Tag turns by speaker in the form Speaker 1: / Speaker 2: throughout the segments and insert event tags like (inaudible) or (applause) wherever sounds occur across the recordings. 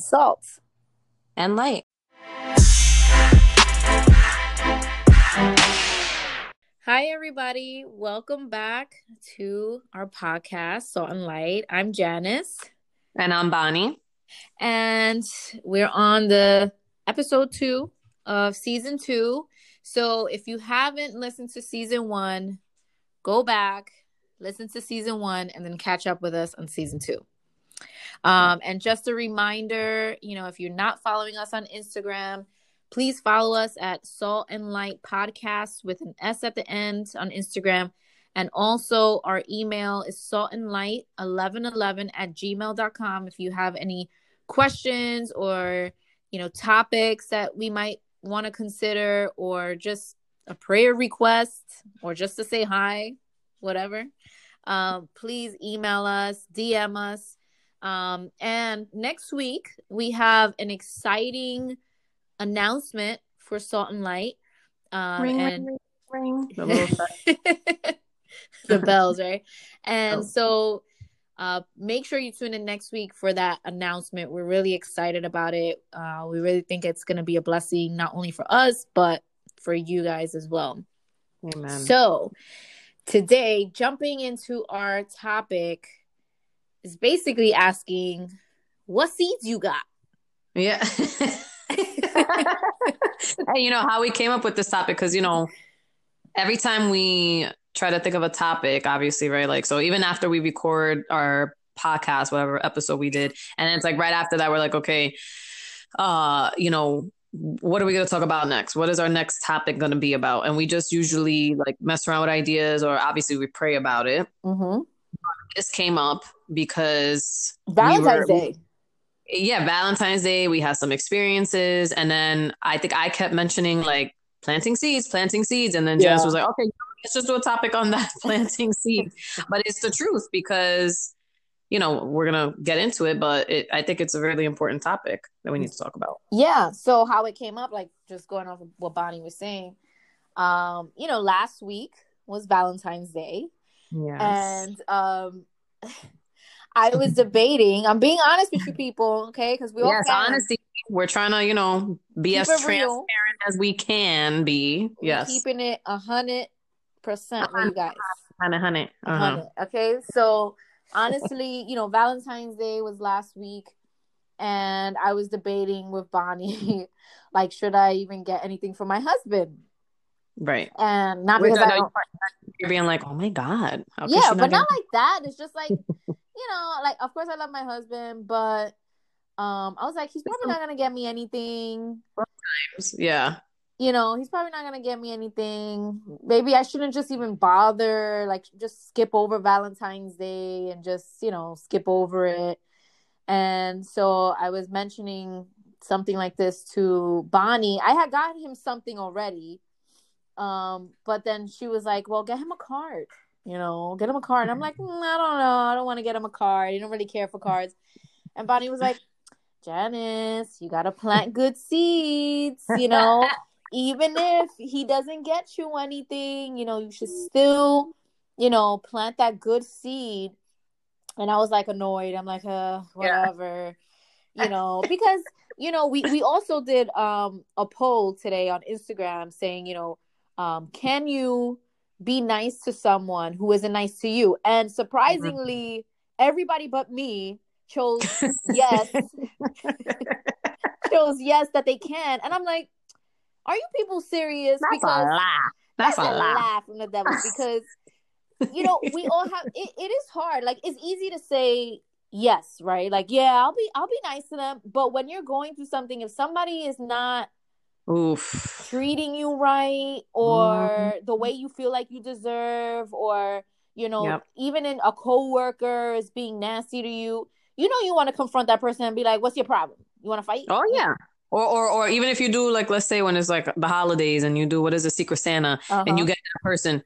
Speaker 1: salt
Speaker 2: and light.
Speaker 1: Hi, everybody. Welcome back to our podcast, Salt and Light. I'm Janice.
Speaker 2: And I'm Bonnie.
Speaker 1: And we're on the episode two of season two. So if you haven't listened to season one, go back, listen to season one, and then catch up with us on season two. Um, and just a reminder, you know, if you're not following us on Instagram, please follow us at Salt and Light Podcast with an S at the end on Instagram. And also our email is salt and light 1111 at gmail.com if you have any questions or, you know, topics that we might want to consider or just a prayer request or just to say hi, whatever. Um, please email us, DM us. Um, and next week, we have an exciting announcement for Salt and Light. Um, ring, and ring, ring. (laughs) The, (laughs) the bells, right? And oh. so uh, make sure you tune in next week for that announcement. We're really excited about it. Uh, we really think it's going to be a blessing, not only for us, but for you guys as well. Amen. So, today, jumping into our topic is basically asking what seeds you got.
Speaker 2: Yeah. (laughs) hey, you know how we came up with this topic because you know every time we try to think of a topic, obviously, right? Like so, even after we record our podcast, whatever episode we did, and it's like right after that, we're like, okay, uh, you know, what are we going to talk about next? What is our next topic going to be about? And we just usually like mess around with ideas, or obviously we pray about it. Mm-hmm. This came up because
Speaker 1: Valentine's we were, Day.
Speaker 2: Yeah, Valentine's Day. We had some experiences, and then I think I kept mentioning like planting seeds, planting seeds, and then yeah. Jess was like, "Okay, let's just do a topic on that (laughs) planting seeds." But it's the truth because you know we're gonna get into it, but it, I think it's a really important topic that we need to talk about.
Speaker 1: Yeah. So how it came up, like just going off of what Bonnie was saying, um, you know, last week was Valentine's Day. Yes. And um (laughs) I was debating. I'm being honest with you people, okay? Because we all
Speaker 2: yes, honesty. We're trying to, you know, be Keep as transparent real. as we can be. Yes,
Speaker 1: we're keeping it a hundred percent with you guys.
Speaker 2: Hundred, hundred, uh-huh.
Speaker 1: Okay, so honestly, you know, Valentine's Day was last week, and I was debating with Bonnie, (laughs) like, should I even get anything for my husband?
Speaker 2: Right.
Speaker 1: And not because I don't...
Speaker 2: you're being like, oh my god.
Speaker 1: yeah, but not like that. It's just like (laughs) you know, like of course I love my husband, but um, I was like, he's probably not gonna get me anything.
Speaker 2: Sometimes, yeah.
Speaker 1: You know, he's probably not gonna get me anything. Maybe I shouldn't just even bother, like just skip over Valentine's Day and just, you know, skip over it. And so I was mentioning something like this to Bonnie. I had gotten him something already. Um, but then she was like, Well, get him a card you know, get him a card. And I'm like, mm, I don't know. I don't want to get him a card. You don't really care for cards. And Bonnie was like, Janice, you got to plant good seeds, you know, (laughs) even if he doesn't get you anything, you know, you should still, you know, plant that good seed. And I was like annoyed. I'm like, uh, whatever, yeah. you know, (laughs) because, you know, we, we also did um a poll today on Instagram saying, you know, um, can you be nice to someone who isn't nice to you. And surprisingly, everybody but me chose (laughs) yes. (laughs) chose yes that they can. And I'm like, are you people serious?
Speaker 2: That's because a laugh. That's, that's a, a laugh
Speaker 1: from the devil (laughs) because you know, we all have it, it is hard. Like it's easy to say yes, right? Like, yeah, I'll be I'll be nice to them. But when you're going through something, if somebody is not
Speaker 2: Oof.
Speaker 1: treating you right or mm. the way you feel like you deserve or you know yep. even in a coworker is being nasty to you you know you want to confront that person and be like what's your problem you want to fight
Speaker 2: oh yeah or, or or even if you do like let's say when it's like the holidays and you do what is a secret santa uh-huh. and you get that person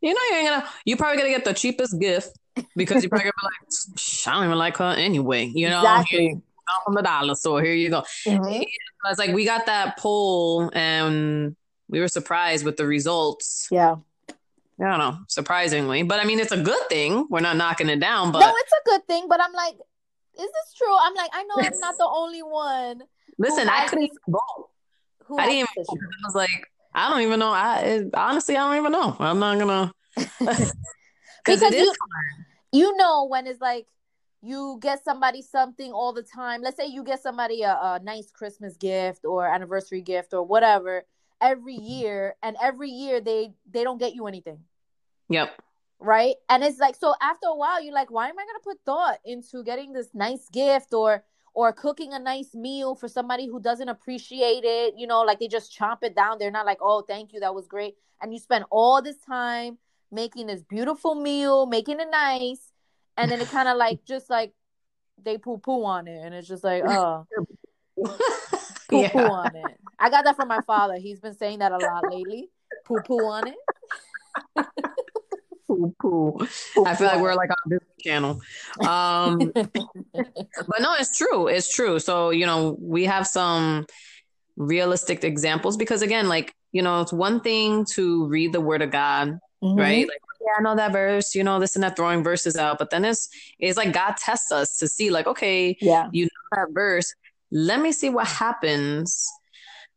Speaker 2: you know you're gonna you probably gonna get the cheapest gift because you're probably gonna be like i don't even like her anyway you know exactly from the dollar store. Here you go. Mm-hmm. It's like we got that poll and we were surprised with the results.
Speaker 1: Yeah.
Speaker 2: I don't know, surprisingly. But I mean, it's a good thing. We're not knocking it down, but
Speaker 1: No, it's a good thing. But I'm like, is this true? I'm like, I know I'm not the only one.
Speaker 2: Listen, I couldn't even vote. Who I didn't even. I was like, I don't even know. I it, honestly, I don't even know. I'm not gonna. (laughs) (laughs)
Speaker 1: because you, you know when it's like you get somebody something all the time. Let's say you get somebody a, a nice Christmas gift or anniversary gift or whatever every mm-hmm. year, and every year they they don't get you anything.
Speaker 2: Yep.
Speaker 1: Right. And it's like so after a while you're like, why am I gonna put thought into getting this nice gift or or cooking a nice meal for somebody who doesn't appreciate it, you know, like they just chomp it down. They're not like, "Oh, thank you, that was great." And you spend all this time making this beautiful meal, making it nice, and then it kind of like just like they poo poo on it, and it's just like, oh, (laughs) poo poo yeah. on it. I got that from my father. He's been saying that a lot lately. Poo poo on it.
Speaker 2: poo poo. I feel like we're like on this channel. Um, (laughs) but no, it's true. It's true. So, you know, we have some realistic examples because, again, like, you know, it's one thing to read the word of God, mm-hmm. right? Like, yeah, I know that verse, you know, this and that throwing verses out. But then it's, it's like God tests us to see, like, okay,
Speaker 1: yeah,
Speaker 2: you know that verse. Let me see what happens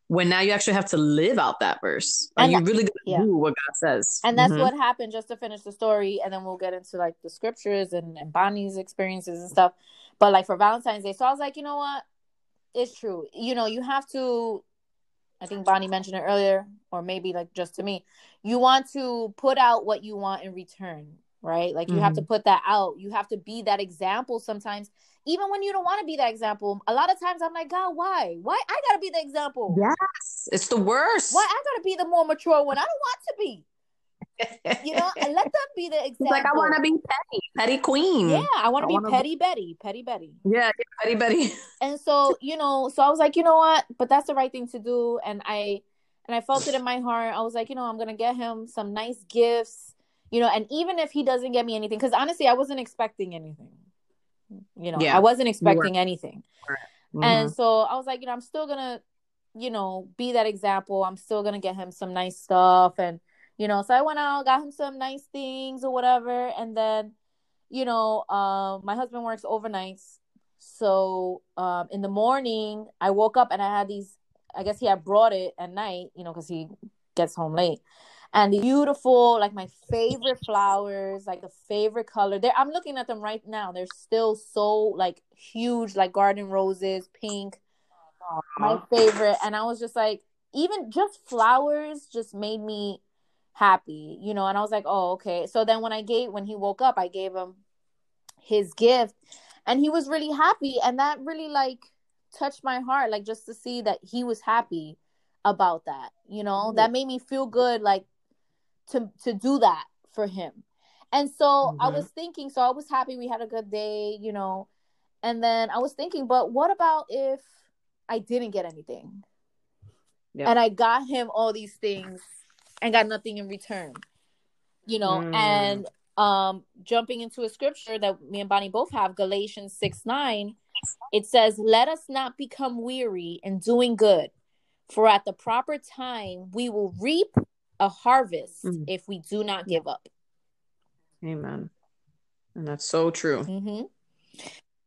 Speaker 2: when now you actually have to live out that verse. Are and you really gonna yeah. do what God says?
Speaker 1: And that's mm-hmm. what happened just to finish the story, and then we'll get into like the scriptures and, and Bonnie's experiences and stuff. But like for Valentine's Day, so I was like, you know what? It's true. You know, you have to I think Bonnie mentioned it earlier, or maybe like just to me, you want to put out what you want in return, right? Like you mm-hmm. have to mm-hmm. put that out. You have to be that example sometimes even when you don't want to be that example, a lot of times I'm like, God, why? Why I gotta be the example?
Speaker 2: Yes, it's the worst.
Speaker 1: Why I gotta be the more mature one? I don't want to be. You know, and let them be the example.
Speaker 2: like I want to be petty, petty queen.
Speaker 1: Yeah, I want to be petty be... Betty, petty Betty.
Speaker 2: Yeah, yeah, petty Betty. (laughs)
Speaker 1: and so you know, so I was like, you know what? But that's the right thing to do, and I and I felt it in my heart. I was like, you know, I'm gonna get him some nice gifts, you know, and even if he doesn't get me anything, because honestly, I wasn't expecting anything. You know, yeah. I wasn't expecting anything. Mm-hmm. And so I was like, you know, I'm still gonna, you know, be that example. I'm still gonna get him some nice stuff and you know, so I went out, got him some nice things or whatever, and then, you know, um, my husband works overnights. So um, in the morning, I woke up and I had these. I guess he had brought it at night, you know, because he gets home late and beautiful, like my favorite flowers, like the favorite color. There, I'm looking at them right now. They're still so like huge, like garden roses, pink. My favorite, and I was just like, even just flowers just made me happy, you know. And I was like, oh, okay. So then when I gave, when he woke up, I gave him his gift, and he was really happy, and that really like touched my heart, like just to see that he was happy about that you know mm-hmm. that made me feel good like to to do that for him. And so mm-hmm. I was thinking, so I was happy we had a good day, you know. And then I was thinking, but what about if I didn't get anything? Yeah. And I got him all these things and got nothing in return. You know, mm. and um jumping into a scripture that me and Bonnie both have, Galatians 6 9, it says, Let us not become weary in doing good, for at the proper time we will reap a harvest mm-hmm. if we do not give up.
Speaker 2: Amen. And that's so true.
Speaker 1: Mm-hmm.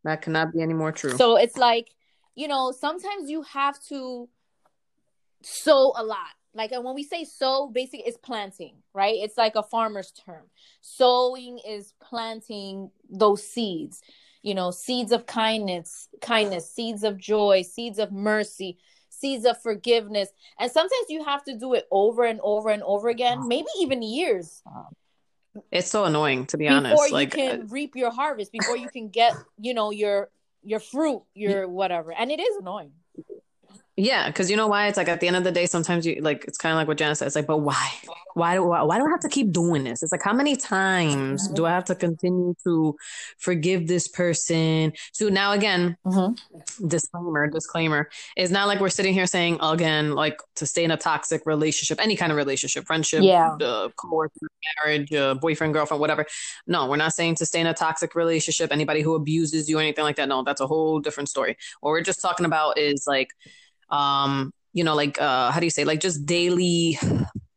Speaker 2: That cannot be any more true.
Speaker 1: So it's like, you know, sometimes you have to sow a lot. Like, and when we say sow, basically it's planting, right? It's like a farmer's term. Sowing is planting those seeds, you know, seeds of kindness, kindness, seeds of joy, seeds of mercy, seeds of forgiveness. And sometimes you have to do it over and over and over again, maybe even years.
Speaker 2: It's so annoying to be
Speaker 1: before
Speaker 2: honest.
Speaker 1: Before you like, can uh, reap your harvest, before you can get, you know, your your fruit, your (laughs) whatever. And it is annoying.
Speaker 2: Yeah, because you know why? It's like at the end of the day, sometimes you like it's kind of like what Janice said. It's like, but why? Why do why, why do I have to keep doing this? It's like how many times do I have to continue to forgive this person? So now again, mm-hmm. disclaimer, disclaimer. It's not like we're sitting here saying again, like to stay in a toxic relationship, any kind of relationship, friendship,
Speaker 1: yeah,
Speaker 2: uh, marriage, uh, boyfriend, girlfriend, whatever. No, we're not saying to stay in a toxic relationship. Anybody who abuses you, or anything like that. No, that's a whole different story. What we're just talking about is like um you know like uh how do you say like just daily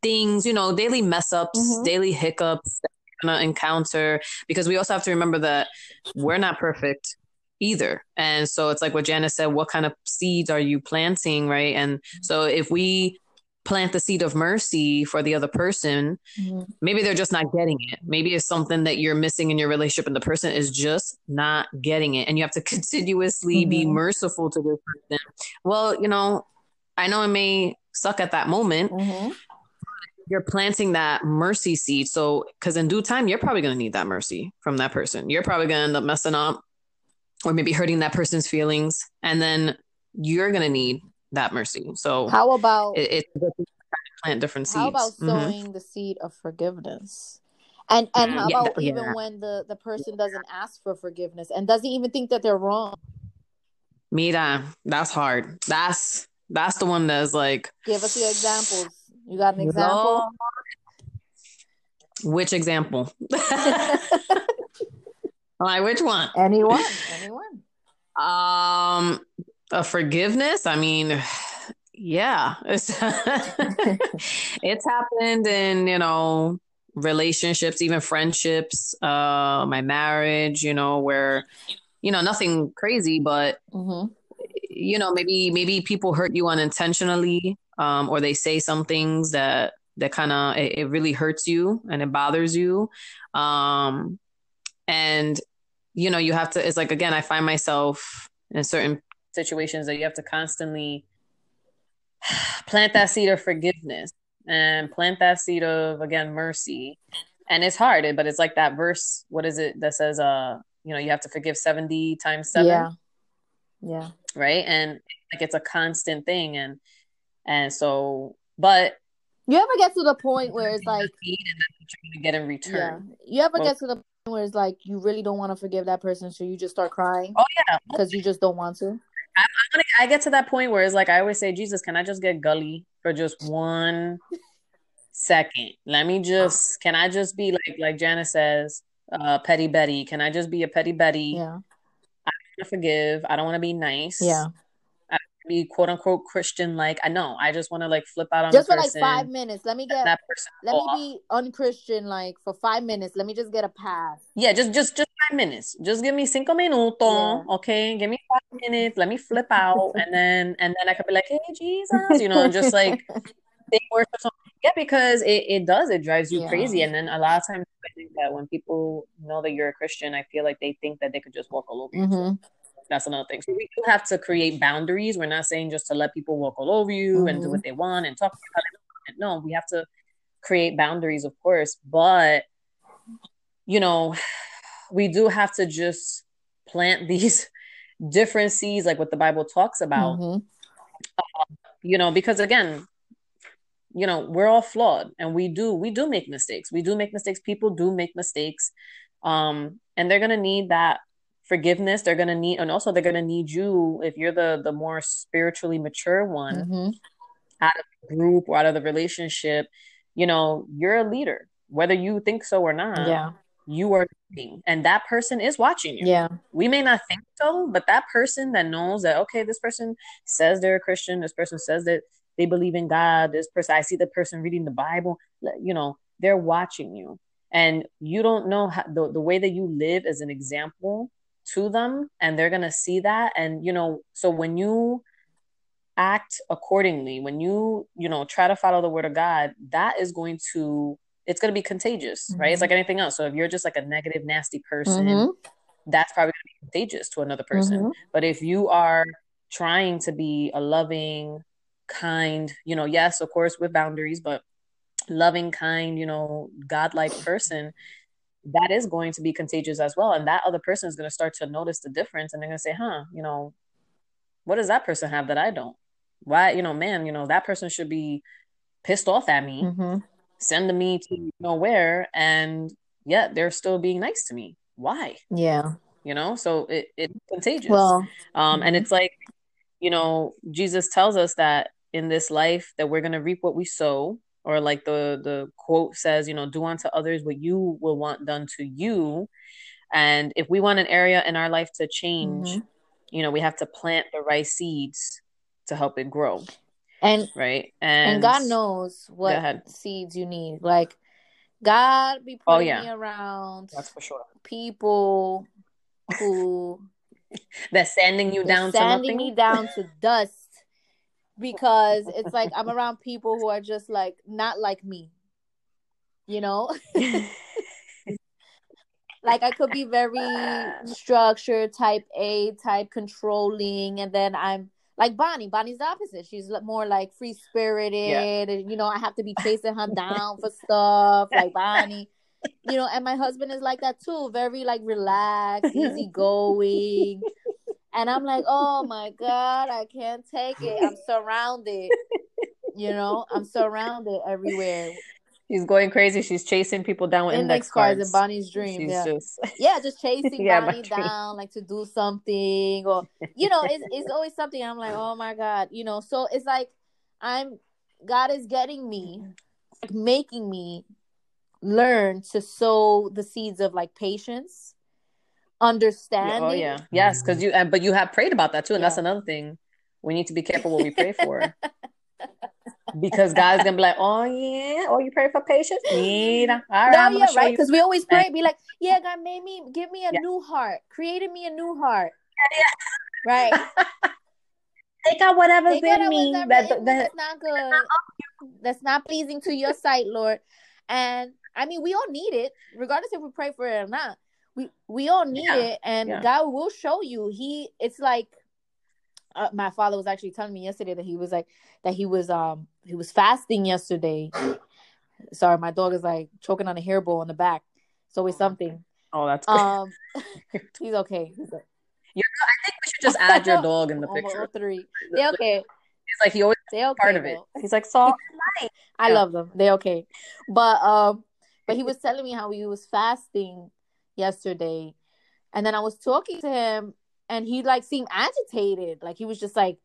Speaker 2: things you know daily mess ups mm-hmm. daily hiccups that we're gonna encounter because we also have to remember that we're not perfect either. And so it's like what Janice said, what kind of seeds are you planting, right? And so if we plant the seed of mercy for the other person, mm-hmm. maybe they're just not getting it. Maybe it's something that you're missing in your relationship and the person is just not getting it. And you have to (laughs) continuously mm-hmm. be merciful to this person. Well, you know, I know it may suck at that moment. Mm-hmm. You're planting that mercy seed. So, because in due time, you're probably going to need that mercy from that person. You're probably going to end up messing up or maybe hurting that person's feelings. And then you're going to need that mercy. So,
Speaker 1: how about
Speaker 2: it, it plant different seeds?
Speaker 1: How about mm-hmm. sowing mm-hmm. the seed of forgiveness? And and how yeah, about yeah. even when the the person doesn't ask for forgiveness and doesn't even think that they're wrong?
Speaker 2: Mira, that's hard. That's that's the one that's like.
Speaker 1: Give us your examples. You got an example?
Speaker 2: Which example? (laughs) like which one?
Speaker 1: Anyone? Anyone?
Speaker 2: Um, a forgiveness. I mean, yeah, it's (laughs) it's happened in you know relationships, even friendships, uh, my marriage. You know where you know nothing crazy, but. Mm-hmm you know maybe maybe people hurt you unintentionally um, or they say some things that that kind of it, it, really hurts you and it bothers you um, and you know you have to it's like again i find myself in certain situations that you have to constantly (sighs) plant that seed of forgiveness and plant that seed of again mercy. And it's hard but it's like that verse what is it that says uh you know you have to forgive 70 times 7
Speaker 1: yeah. Yeah.
Speaker 2: Right? And like it's a constant thing. And and so but
Speaker 1: you ever get to the point where it's like (laughs)
Speaker 2: to get in return.
Speaker 1: Yeah. you ever well, get to the point where it's like you really don't want to forgive that person so you just start crying?
Speaker 2: Oh yeah.
Speaker 1: Because you just don't want to
Speaker 2: I, I get to that point where it's like i always say jesus can i just get gully for just one second let me just can i just be like like janice says uh petty betty can i just be a petty betty
Speaker 1: yeah I don't want
Speaker 2: to forgive. I don't want to be nice.
Speaker 1: Yeah.
Speaker 2: Be quote unquote Christian like. I know. I just want to like flip out on
Speaker 1: just
Speaker 2: for
Speaker 1: like five minutes. Let me get that person. Let off. me be unchristian like for five minutes. Let me just get a pass.
Speaker 2: Yeah, just just just five minutes. Just give me cinco minutos. Yeah. Okay, give me five minutes. Let me flip out, and then and then I could be like, hey Jesus, you know, just like (laughs) Yeah, because it, it does. It drives you yeah. crazy. And then a lot of times I think that when people know that you're a Christian, I feel like they think that they could just walk all over you. Mm-hmm. That's another thing. So we do have to create boundaries. We're not saying just to let people walk all over you mm-hmm. and do mm-hmm. what they want and talk about it. No, we have to create boundaries, of course. But you know, we do have to just plant (laughs) these different seeds, like what the Bible talks about. Mm-hmm. Uh, you know, because again, you know we're all flawed and we do we do make mistakes we do make mistakes people do make mistakes um and they're going to need that forgiveness they're going to need and also they're going to need you if you're the the more spiritually mature one mm-hmm. out of the group or out of the relationship you know you're a leader whether you think so or not
Speaker 1: yeah
Speaker 2: you are leading, and that person is watching you
Speaker 1: yeah
Speaker 2: we may not think so but that person that knows that okay this person says they're a christian this person says that they believe in God. This person, I see the person reading the Bible. You know, they're watching you, and you don't know how, the the way that you live as an example to them, and they're gonna see that. And you know, so when you act accordingly, when you you know try to follow the word of God, that is going to it's going to be contagious, mm-hmm. right? It's mm-hmm. like anything else. So if you're just like a negative, nasty person, mm-hmm. that's probably going to be contagious to another person. Mm-hmm. But if you are trying to be a loving, kind, you know, yes, of course, with boundaries, but loving, kind, you know, godlike person, that is going to be contagious as well. And that other person is going to start to notice the difference and they're going to say, huh, you know, what does that person have that I don't? Why, you know, man, you know, that person should be pissed off at me, mm-hmm. sending me to nowhere, and yet they're still being nice to me. Why?
Speaker 1: Yeah.
Speaker 2: You know, so it, it's contagious.
Speaker 1: Well,
Speaker 2: um, and it's like, you know, Jesus tells us that in this life that we're going to reap what we sow or like the the quote says you know do unto others what you will want done to you and if we want an area in our life to change mm-hmm. you know we have to plant the right seeds to help it grow
Speaker 1: and
Speaker 2: right
Speaker 1: and, and god knows what seeds you need like god be oh, putting oh, yeah. me around
Speaker 2: that's for sure
Speaker 1: people who (laughs)
Speaker 2: They're sanding you down to
Speaker 1: sanding
Speaker 2: nothing.
Speaker 1: me down to dust because it's like I'm around people who are just like not like me. You know? (laughs) like I could be very structured, type A, type controlling, and then I'm like Bonnie. Bonnie's the opposite. She's more like free spirited, and you know I have to be chasing her down for stuff, like Bonnie. You know, and my husband is like that too, very like relaxed, (laughs) easygoing. And I'm like, oh my god, I can't take it. I'm surrounded. You know, I'm surrounded everywhere.
Speaker 2: She's going crazy. She's chasing people down with
Speaker 1: Index
Speaker 2: index
Speaker 1: cards
Speaker 2: cards.
Speaker 1: in Bonnie's dream.
Speaker 2: She's
Speaker 1: yeah.
Speaker 2: just (laughs)
Speaker 1: yeah, just chasing
Speaker 2: Yeah,
Speaker 1: Bonnie down, like to do something, or you know, it's it's always something. I'm like, oh my god, you know. So it's like I'm God is getting me, like making me learn to sow the seeds of like patience, understanding.
Speaker 2: oh yeah, yes, because you and but you have prayed about that too, and that's another thing. We need to be careful what we pray for. (laughs) Because God's gonna be like, oh yeah, oh you pray for patience, Mira. (laughs) All right,
Speaker 1: No, yeah, right. Because we always pray, be like, "Yeah, God made me, give me a
Speaker 2: Yeah.
Speaker 1: new heart, created me a new heart." (laughs) Right.
Speaker 2: Take out whatever's
Speaker 1: Take
Speaker 2: in me
Speaker 1: whatever
Speaker 2: that that
Speaker 1: that's not good, that's not pleasing to your sight, Lord. And I mean, we all need it, regardless if we pray for it or not. We we all need
Speaker 2: Yeah,
Speaker 1: it, and
Speaker 2: yeah.
Speaker 1: God will show you. He, it's like uh, my father was actually telling me yesterday that he was like that he was um he was fasting yesterday. Sorry, my dog is like choking on a hairball in the back. So it's always something.
Speaker 2: Oh, that's good.
Speaker 1: Um, (laughs) he's okay. He's okay.
Speaker 2: I think we should just add your (laughs) dog in the picture.
Speaker 1: all three. (laughs) They okay.
Speaker 2: It's like he always
Speaker 1: They okay.
Speaker 2: part of it.
Speaker 1: though.
Speaker 2: He's like, so
Speaker 1: I
Speaker 2: Yeah.
Speaker 1: love them. They okay. But um but he was telling me how he was fasting yesterday. And then I was talking to him and he like seemed agitated. Like he was just like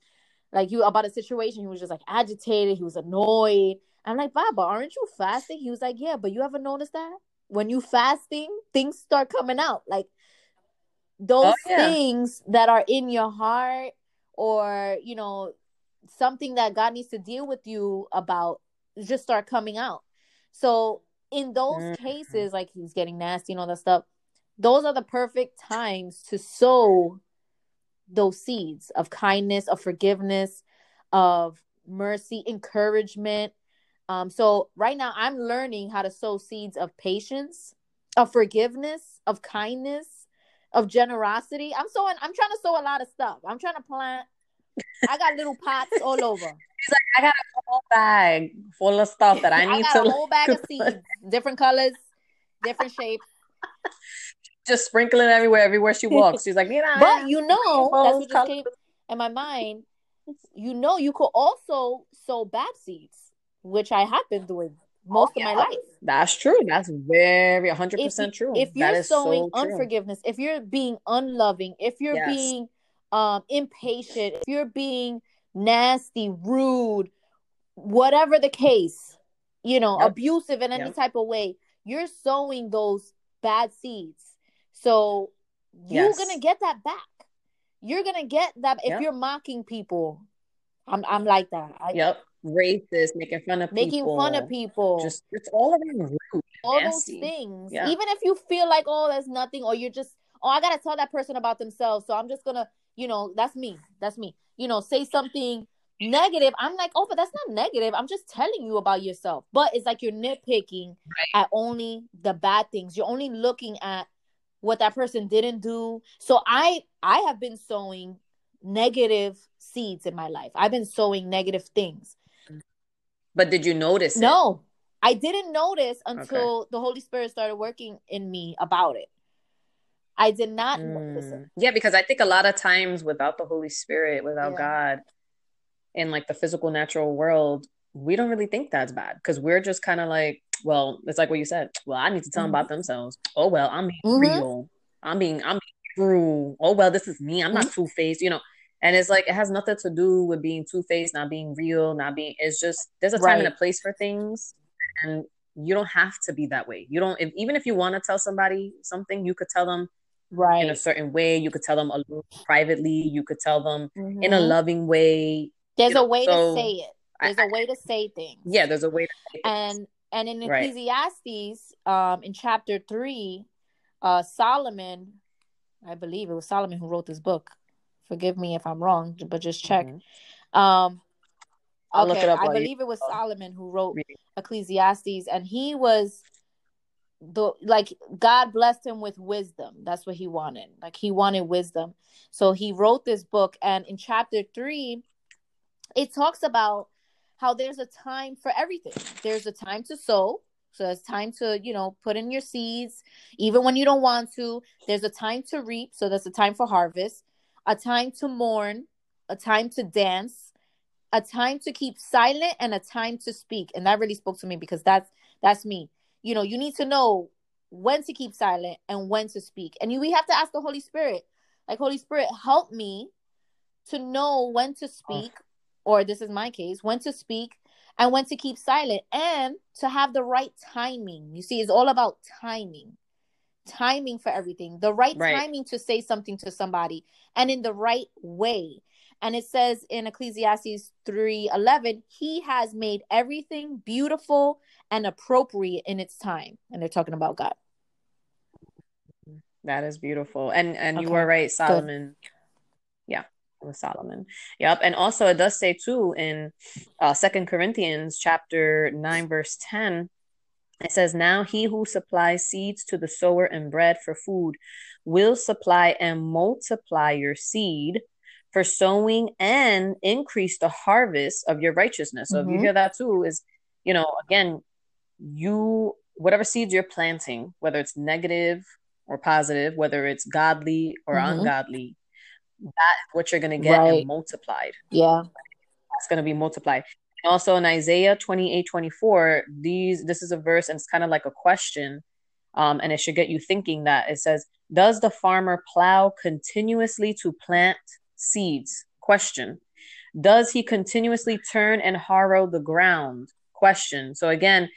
Speaker 1: like you about a situation. He was just like agitated. He was annoyed. I'm like, Baba, aren't you fasting? He was like, Yeah, but you ever noticed that? When you fasting, things start coming out. Like those
Speaker 2: Oh, yeah.
Speaker 1: things that are in your heart or you know something that God needs to deal with you about just start coming out. So in those
Speaker 2: Mhm.
Speaker 1: cases, like he's getting nasty and all that stuff, those are the perfect times to sow those seeds of kindness, of forgiveness, of mercy, encouragement. Um, so right now I'm learning how to sow seeds of patience, of forgiveness, of kindness, of generosity. I'm sowing, I'm trying to sow a lot of stuff. I'm trying to plant. I got little pots all over.
Speaker 2: I got a whole bag full of stuff that I (laughs) need
Speaker 1: got
Speaker 2: to
Speaker 1: a whole bag of (laughs) seeds, different colors, different shapes.
Speaker 2: Just sprinkling everywhere, everywhere she walks. She's like, Mira,
Speaker 1: But you know, that's what just came in my mind. You know, you could also sow bad seeds, which I have been doing most
Speaker 2: Oh,
Speaker 1: of my life.
Speaker 2: That's true. That's very 100%
Speaker 1: If,
Speaker 2: true.
Speaker 1: if you're sowing
Speaker 2: so
Speaker 1: unforgiveness, if you're being unloving, if you're
Speaker 2: Yes.
Speaker 1: being um impatient, if you're being nasty, rude, whatever the case, you know,
Speaker 2: Yep.
Speaker 1: abusive in any
Speaker 2: Yep.
Speaker 1: type of way, you're sowing those bad seeds. So you're
Speaker 2: Yes.
Speaker 1: gonna get that back. You're gonna get that if
Speaker 2: Yep.
Speaker 1: you're mocking people. I'm I'm like that. I,
Speaker 2: Yep. Racist, making fun of
Speaker 1: Making
Speaker 2: people.
Speaker 1: fun of people.
Speaker 2: Just it's all around rude.
Speaker 1: all
Speaker 2: nasty.
Speaker 1: those things.
Speaker 2: Yeah.
Speaker 1: Even if you feel like, oh, there's nothing, or you're just, oh, I gotta tell that person about themselves. So I'm just gonna, you know, that's me. That's me. You know, say something negative. I'm like, oh, but that's not negative. I'm just telling you about yourself. But it's like you're nitpicking at only the bad things. You're only looking at what that person didn't do. So I I have been sowing negative seeds in my life. I've been sowing negative things.
Speaker 2: But did you notice it?
Speaker 1: No, I didn't notice until the Holy Spirit started working in me about it. I did not notice it.
Speaker 2: Mm. Yeah, because I think a lot of times without the Holy Spirit, without
Speaker 1: Yeah.
Speaker 2: God, in like the physical natural world, we don't really think that's bad because we're just kind of like, well, it's like what you said. Well, I need to tell them
Speaker 1: Mhm.
Speaker 2: about themselves. Oh well, I'm being
Speaker 1: Mhm.
Speaker 2: real. I'm being I'm being true. Oh well, this is me. I'm not
Speaker 1: Mm-hmm.
Speaker 2: two faced. You know. And it's like it has nothing to do with being two faced, not being real, not being. It's just there's a time and a place for things, and you don't have to be that way. You don't. If, even if you want to tell somebody something, you could tell them right in a certain way. You could tell them a little privately. You could tell them in a
Speaker 1: Mhm.
Speaker 2: loving way.
Speaker 1: There's
Speaker 2: you
Speaker 1: a way
Speaker 2: so
Speaker 1: to say it.
Speaker 2: I-
Speaker 1: There's a way to say things.
Speaker 2: Yeah, there's a way to.
Speaker 1: And and in
Speaker 2: Right.
Speaker 1: Ecclesiastes, um, in chapter three, uh, Solomon, I believe it was Solomon who wrote this book. Forgive me if I'm wrong, but just check. Mm-hmm. Um, I'll okay, I believe you. it was Solomon who wrote Ecclesiastes, and he was the like God blessed him with wisdom. That's what he wanted. Like he wanted wisdom. So he wrote this book, and in chapter three, it talks about how there's a time for everything. There's a time to sow. So it's time to, you know, put in your seeds, even when you don't want to. There's a time to reap. So there's a time for harvest, a time to mourn, a time to dance, a time to keep silent, and a time to speak. And that really spoke to me because that's that's me. You know, you need to know when to keep silent and when to speak. And you, we have to ask the Holy Spirit, like, Holy Spirit, help me to know when to oh. speak, or this is my case, when to speak and when to keep silent and to have the right timing. You see, it's all about timing. Timing for everything, the right, right. timing to say something to somebody and in the right way. And it says in Ecclesiastes 3:11, he has made everything beautiful and appropriate in its time. And they're talking about God.
Speaker 2: That is beautiful. And and okay. you were right, Solomon. Good. With Solomon. Yep. And also it does say too in uh Second Corinthians chapter 9, verse 10. It says, Now he who supplies seeds to the sower and bread for food will supply and multiply your seed for sowing and increase the harvest of your righteousness. So mm-hmm. if you mm-hmm. hear that too, is you know, again, you whatever seeds you're planting, whether it's negative or positive, whether it's godly or mm-hmm. ungodly, that's what you're going to get right. and multiplied.
Speaker 1: Yeah.
Speaker 2: It's going to be multiplied. And also in Isaiah 28 24, these this is a verse and it's kind of like a question. Um, and it should get you thinking that it says, Does the farmer plow continuously to plant seeds? Question. Does he continuously turn and harrow the ground? Question. So again,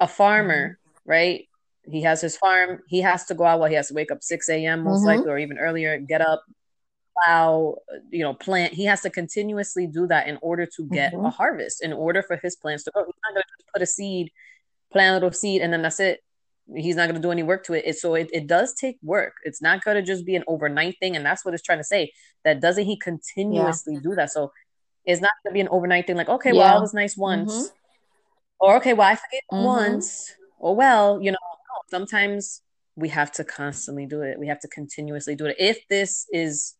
Speaker 2: a farmer, mm-hmm. right? He has his farm. He has to go out. Well, he has to wake up 6 a.m. most mm-hmm. likely, or even earlier, get up, plow, you know, plant. He has to continuously do that in order to get mm-hmm. a harvest, in order for his plants to grow. He's not going to put a seed, plant a little seed, and then that's it. He's not going to do any work to it. it so it, it does take work. It's not going to just be an overnight thing. And that's what it's trying to say. That doesn't he continuously yeah. do that? So it's not going to be an overnight thing like, okay, yeah. well, I was nice once. Mm-hmm. Or, okay, well, I forget mm-hmm. once. Or, well, you know, sometimes we have to constantly do it. We have to continuously do it. If this is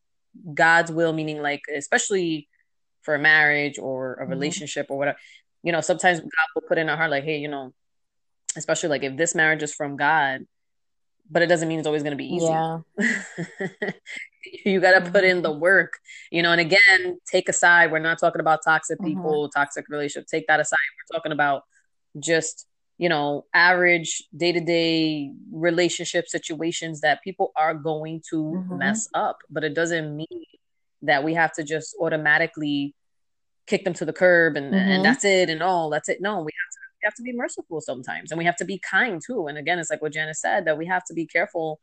Speaker 2: God's will, meaning like especially for a marriage or a mm-hmm. relationship mm-hmm. or whatever. You know, sometimes God will put in our heart like, hey, you know, especially like if this marriage is from God, but it doesn't mean it's always going to be easy. Yeah. (laughs) you got to put in the mm-hmm. work, you know. And again, take aside. We're not talking about toxic mm-hmm. people, mm-hmm. toxic relationship. Take that aside. We're talking about just you know, average day to day relationship situations that people are going to mm-hmm. mess up. But it doesn't mean that we have to just automatically kick them to the curb and, mm-hmm. and that's it and all that's it. No, we have to we have to be merciful sometimes and we have to be kind too. And again, it's like what Janice said that we have to be careful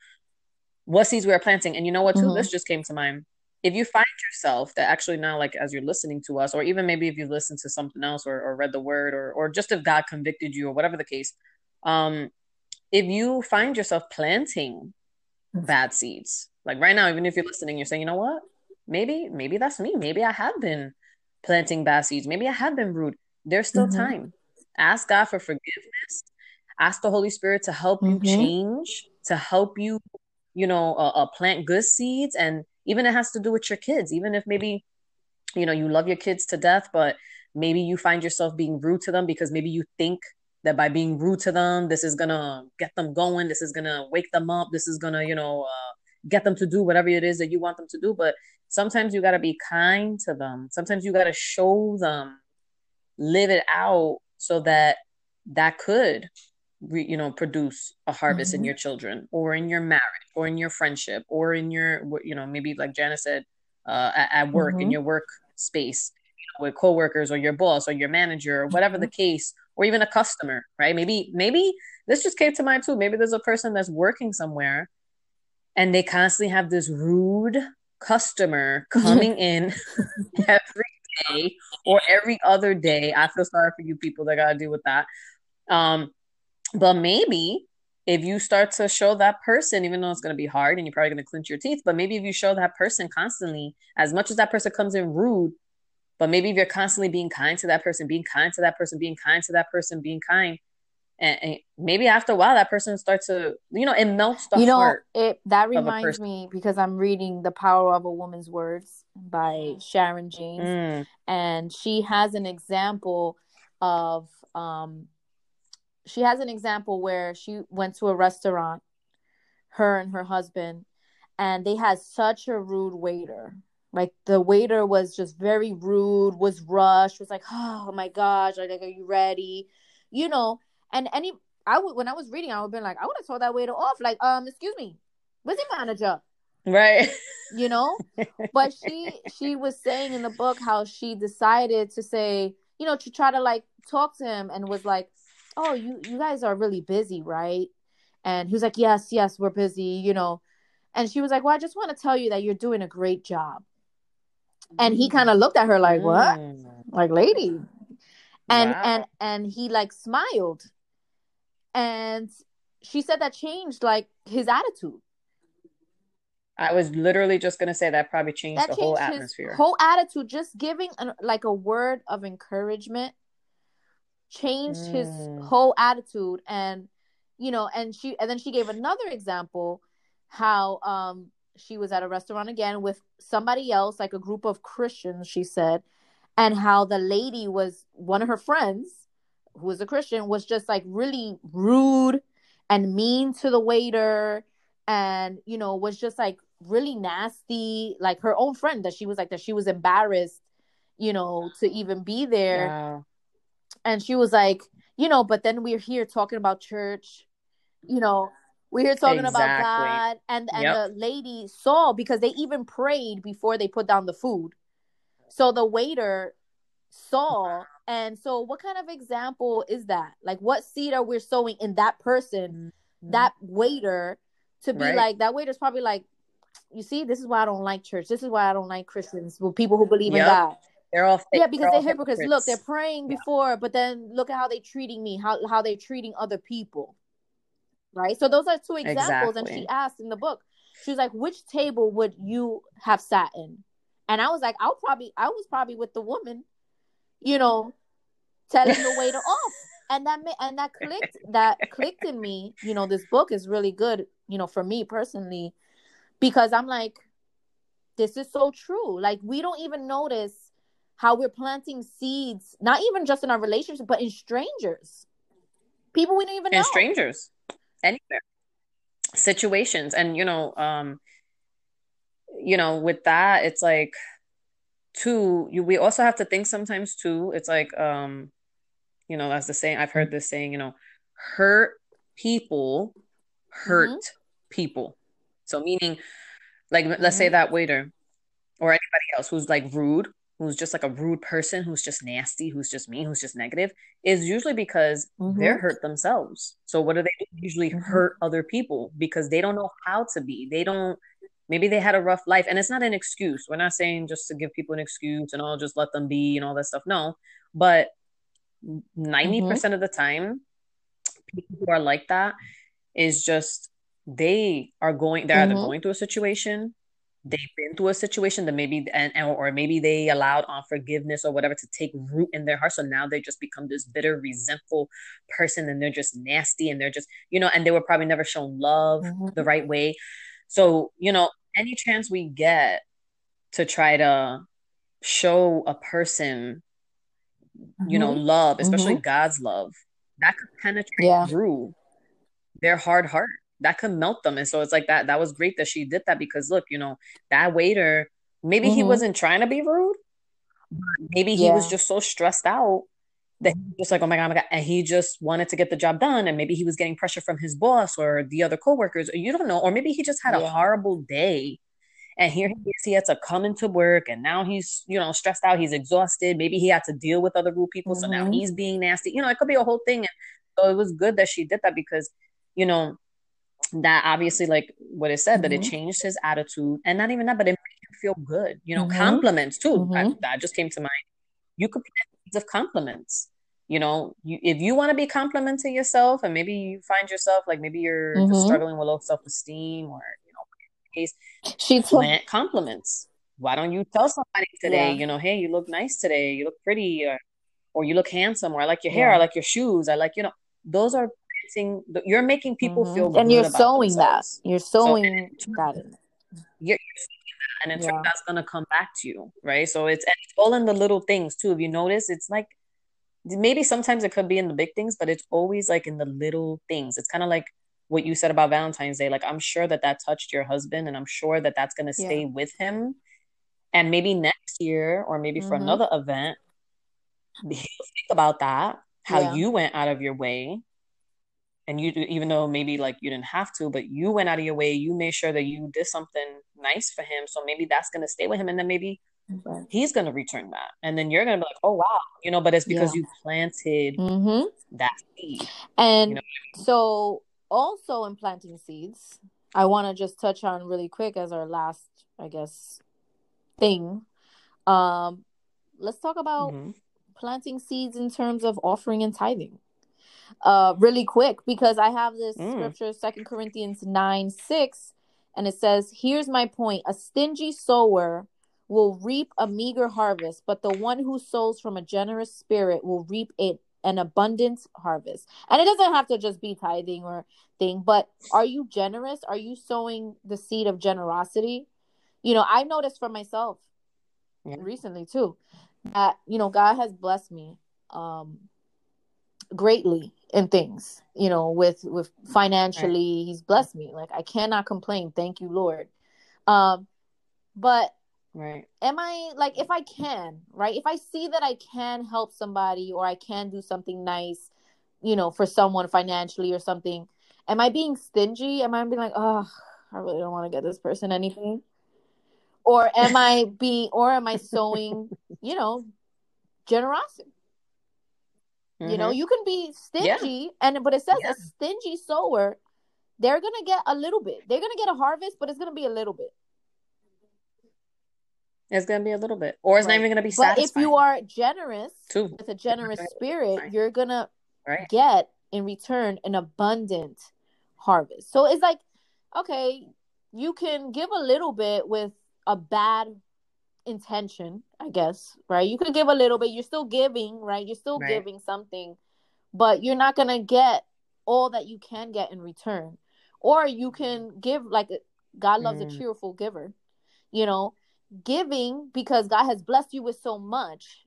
Speaker 2: what seeds we are planting. And you know what, too? Mm-hmm. This just came to mind if you find yourself that actually now like as you're listening to us or even maybe if you've listened to something else or, or read the word or or just if god convicted you or whatever the case um if you find yourself planting bad seeds like right now even if you're listening you're saying you know what? Maybe maybe that's me. Maybe i have been planting bad seeds. Maybe i have been rude. There's still mm-hmm. time. Ask god for forgiveness. Ask the holy spirit to help mm-hmm. you change to help you you know uh, uh, plant good seeds and even it has to do with your kids even if maybe you know you love your kids to death but maybe you find yourself being rude to them because maybe you think that by being rude to them this is gonna get them going this is gonna wake them up this is gonna you know uh, get them to do whatever it is that you want them to do. But sometimes you got to be kind to them. Sometimes you got to show them live it out so that that could you know produce a harvest mm-hmm. in your children or in your marriage or in your friendship or in your you know maybe like janice said uh, at, at, work mm-hmm. in your work space you know, with coworkers or your boss or your manager or whatever mm-hmm. the case or even a customer right maybe maybe this just came to mind too maybe there's a person that's working somewhere and they constantly have this rude customer (laughs) coming in every day or every other day i feel sorry for you people that gotta deal with that um but maybe if you start to show that person, even though it's going to be hard and you're probably going to clench your teeth, but maybe if you show that person constantly, as much as that person comes in rude, but maybe if you're constantly being kind to that person, being kind to that person, being kind to that person, being kind, and, and maybe after a while that person starts to, you know, it melts the
Speaker 1: you know,
Speaker 2: heart.
Speaker 1: it that reminds me because I'm reading The Power of a Woman's Words by Sharon Jaynes,
Speaker 2: Mm,
Speaker 1: and she has an example of um she has an example where she went to a restaurant her and her husband and they had such a rude waiter. Like the waiter was just very rude was rushed was like oh my gosh like are you ready? You know and any i would when i was reading i would have been like i would have told that waiter off like um excuse me the manager?
Speaker 2: Right.
Speaker 1: you know? But she she was saying in the book how she decided to say you know to try to like talk to him and was like oh you you guys are really busy right? And he was like yes yes we're busy you know. And she was like well i just want to tell you that you're doing a great job. And he kind of looked at her like what?
Speaker 2: Mm.
Speaker 1: like lady. And
Speaker 2: Wow.
Speaker 1: and and he like smiled. And she said that changed like his attitude.
Speaker 2: I was literally just going to say that probably changed
Speaker 1: that
Speaker 2: the whole atmosphere.
Speaker 1: his whole attitude just giving an, like a word of encouragement changed his
Speaker 2: Mm.
Speaker 1: whole attitude and you know and she and then she gave another example how um she was at a restaurant again with somebody else like a group of christians she said and how the lady was one of her friends who was a christian was just like really rude and mean to the waiter and you know was just like really nasty like her own friend that she was like that she was embarrassed you know to even be there
Speaker 2: Wow.
Speaker 1: And she was like you know but then we're here talking about church you know we're here talking about god. And and
Speaker 2: Yep.
Speaker 1: the lady saw because they even prayed before they put down the food. So the waiter saw. And so what kind of example is that? Like what seed are we sowing in that person mm-hmm. that waiter to be
Speaker 2: Right.
Speaker 1: like that waiter's probably like you see this is why i don't like church. This is why i don't like christians well people who believe in god
Speaker 2: They're all fake.
Speaker 1: yeah, because
Speaker 2: all
Speaker 1: they're hypocrites. Look, they're
Speaker 2: hypocrites.
Speaker 1: praying before, but then look at how they're treating me, how how they're treating other people. Right? So those are two examples. And she asked in the book, she was like, which table would you have sat in? And I was like, I'll probably I was probably with the woman, you know, telling the waiter off. (laughs) And that ma- and that clicked that clicked in me. You know, this book is really good, you know, for me personally, because I'm like, this is so true. Like we don't even notice how we're planting seeds, not even just in our relationship, but in strangers. People we don't even know.
Speaker 2: and strangers anywhere situations and you know um you know with that it's like too you we also have to think sometimes too it's like um you know that's the saying i've heard this saying you know hurt people hurt
Speaker 1: Mm-hmm.
Speaker 2: people so meaning like let's say
Speaker 1: Mhm.
Speaker 2: that waiter or anybody else who's like rude who's just like a rude person who's just nasty who's just mean who's just negative is usually because
Speaker 1: Mhm.
Speaker 2: they're hurt themselves. So what do they do? Usually
Speaker 1: Mhm.
Speaker 2: hurt other people because they don't know how to be. They don't maybe they had a rough life. And it's not an excuse. We're not saying just to give people an excuse and all just let them be and all that stuff. No. But 90% of the time people who are like that is just they are going they're either
Speaker 1: Mhm.
Speaker 2: going through a situation they've been through a situation that maybe and or maybe they allowed unforgiveness or whatever to take root in their heart so now they just become this bitter resentful person and they're just nasty and they're just you know and they were probably never shown love
Speaker 1: Mhm.
Speaker 2: the right way so you know any chance we get to try to show a person you know
Speaker 1: Mhm.
Speaker 2: love especially god's love that could penetrate
Speaker 1: Yeah.
Speaker 2: through their hard heart that could melt them. And so it's like that that was great that she did that because look you know that waiter maybe he
Speaker 1: Mhm.
Speaker 2: wasn't trying to be rude. Maybe he was just so stressed out that he was just like oh my god, oh my god and he just wanted to get the job done. And maybe he was getting pressure from his boss or the other coworkers or you don't know. Or maybe he just had a horrible day and here he is he had to come into work and now he's you know stressed out. He's exhausted. Maybe he had to deal with other rude people so now
Speaker 1: Mhm.
Speaker 2: he's being nasty. You know it could be a whole thing. And so it was good that she did that because you know that obviously like what it said that it
Speaker 1: Mhm.
Speaker 2: changed his attitude and not even that but it made him feel good you know
Speaker 1: Mhm.
Speaker 2: compliments too I-
Speaker 1: Mhm.
Speaker 2: that just came to mind you could plant seeds of compliments you know, you, if you want to be complimenting yourself and maybe you find yourself like maybe you're mm-hmm. just struggling with low self esteem or, you know, case, she plant compliments. Why don't you tell somebody today, yeah. you know, hey, you look nice today, you look pretty, or, or you look handsome, or I like your hair, yeah. I like your shoes, I like, you know, those are planting, you're making people mm-hmm. feel
Speaker 1: and you're sowing themselves. that. You're sowing so, that in.
Speaker 2: You're, you're and it's yeah. that's gonna come back to you, right? So it's, it's all in the little things too. If you notice, it's like maybe sometimes it could be in the big things, but it's always like in the little things. It's kind of like what you said about Valentine's Day. Like I'm sure that that touched your husband, and I'm sure that that's gonna stay yeah. with him. And maybe next year, or maybe mm-hmm. for another event, he'll think about that. How yeah. you went out of your way and you even though maybe like you didn't have to but you went out of your way you made sure that you did something nice for him so maybe that's going to stay with him and then maybe okay. he's going to return that and then you're going to be like oh wow you know but it's because yeah. you planted mm-hmm. that seed
Speaker 1: and you know I mean? so also in planting seeds i want to just touch on really quick as our last i guess thing um let's talk about mm-hmm. planting seeds in terms of offering and tithing uh really quick because I have this mm. scripture, Second Corinthians 9 6, and it says, Here's my point a stingy sower will reap a meager harvest, but the one who sows from a generous spirit will reap it an abundant harvest. And it doesn't have to just be tithing or thing, but are you generous? Are you sowing the seed of generosity? You know, I've noticed for myself yeah. recently too that you know God has blessed me um greatly in things you know with with financially right. he's blessed me. Like i cannot complain. Thank you lord. Um but
Speaker 2: right.
Speaker 1: am i like if i can right? If i see that i can help somebody or i can do something nice you know for someone financially or something am i being stingy? Am i being like oh i really don't want to get this person anything? Or am i being or am i sowing (laughs) you know generosity Mm-hmm. You know, mm-hmm. you can be stingy, yeah. and but it says yeah. a stingy sower, they're gonna get a little bit. They're gonna get a harvest, but it's gonna be a little bit.
Speaker 2: It's gonna be a little bit, or it's right. not even gonna be. But
Speaker 1: if you are generous Too. with a generous right. spirit, right. you're gonna get in return an abundant harvest. So it's like, okay, you can give a little bit with a bad intention, I guess, right? You could give a little bit. You're still giving, right? You're still right. giving something, but you're not going to get all that you can get in return. Or you can give like God loves mm. a cheerful giver. You know, giving because God has blessed you with so much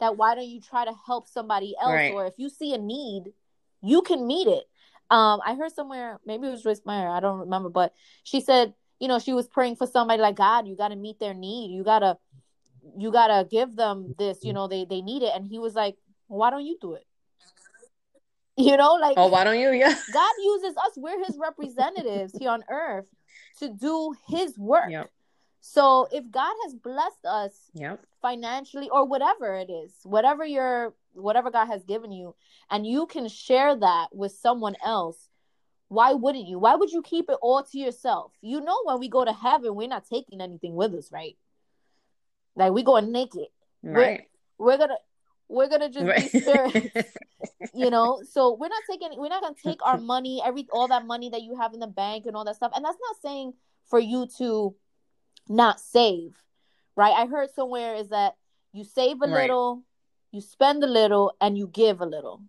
Speaker 1: that why don't you try to help somebody else right. or if you see a need, you can meet it. Um, I heard somewhere, maybe it was Joyce Meyer, I don't remember, but she said you know, she was praying for somebody like God, you got to meet their need. You got to you got to give them this, you mm-hmm. know, they they need it and he was like, "Why don't you do it?" (laughs) You know, like
Speaker 2: Oh, why don't you? Yeah. (laughs)
Speaker 1: God uses us. We're his representatives here on earth to do his work. Yep. So if God has blessed us
Speaker 2: yep.
Speaker 1: financially or whatever it is, whatever your whatever God has given you, and you can share that with someone else, why wouldn't you? Why would you keep it all to yourself? You know, when we go to heaven, we're not taking anything with us, right? Like we going naked,
Speaker 2: right?
Speaker 1: We're, we're gonna we're gonna just right. be spirits, (laughs) you know. So we're not taking we're not gonna take our money, every all that money that you have in the bank and all that stuff. And that's not saying for you to not save, right? I heard somewhere is that you save a right. little, you spend a little, and you give a little,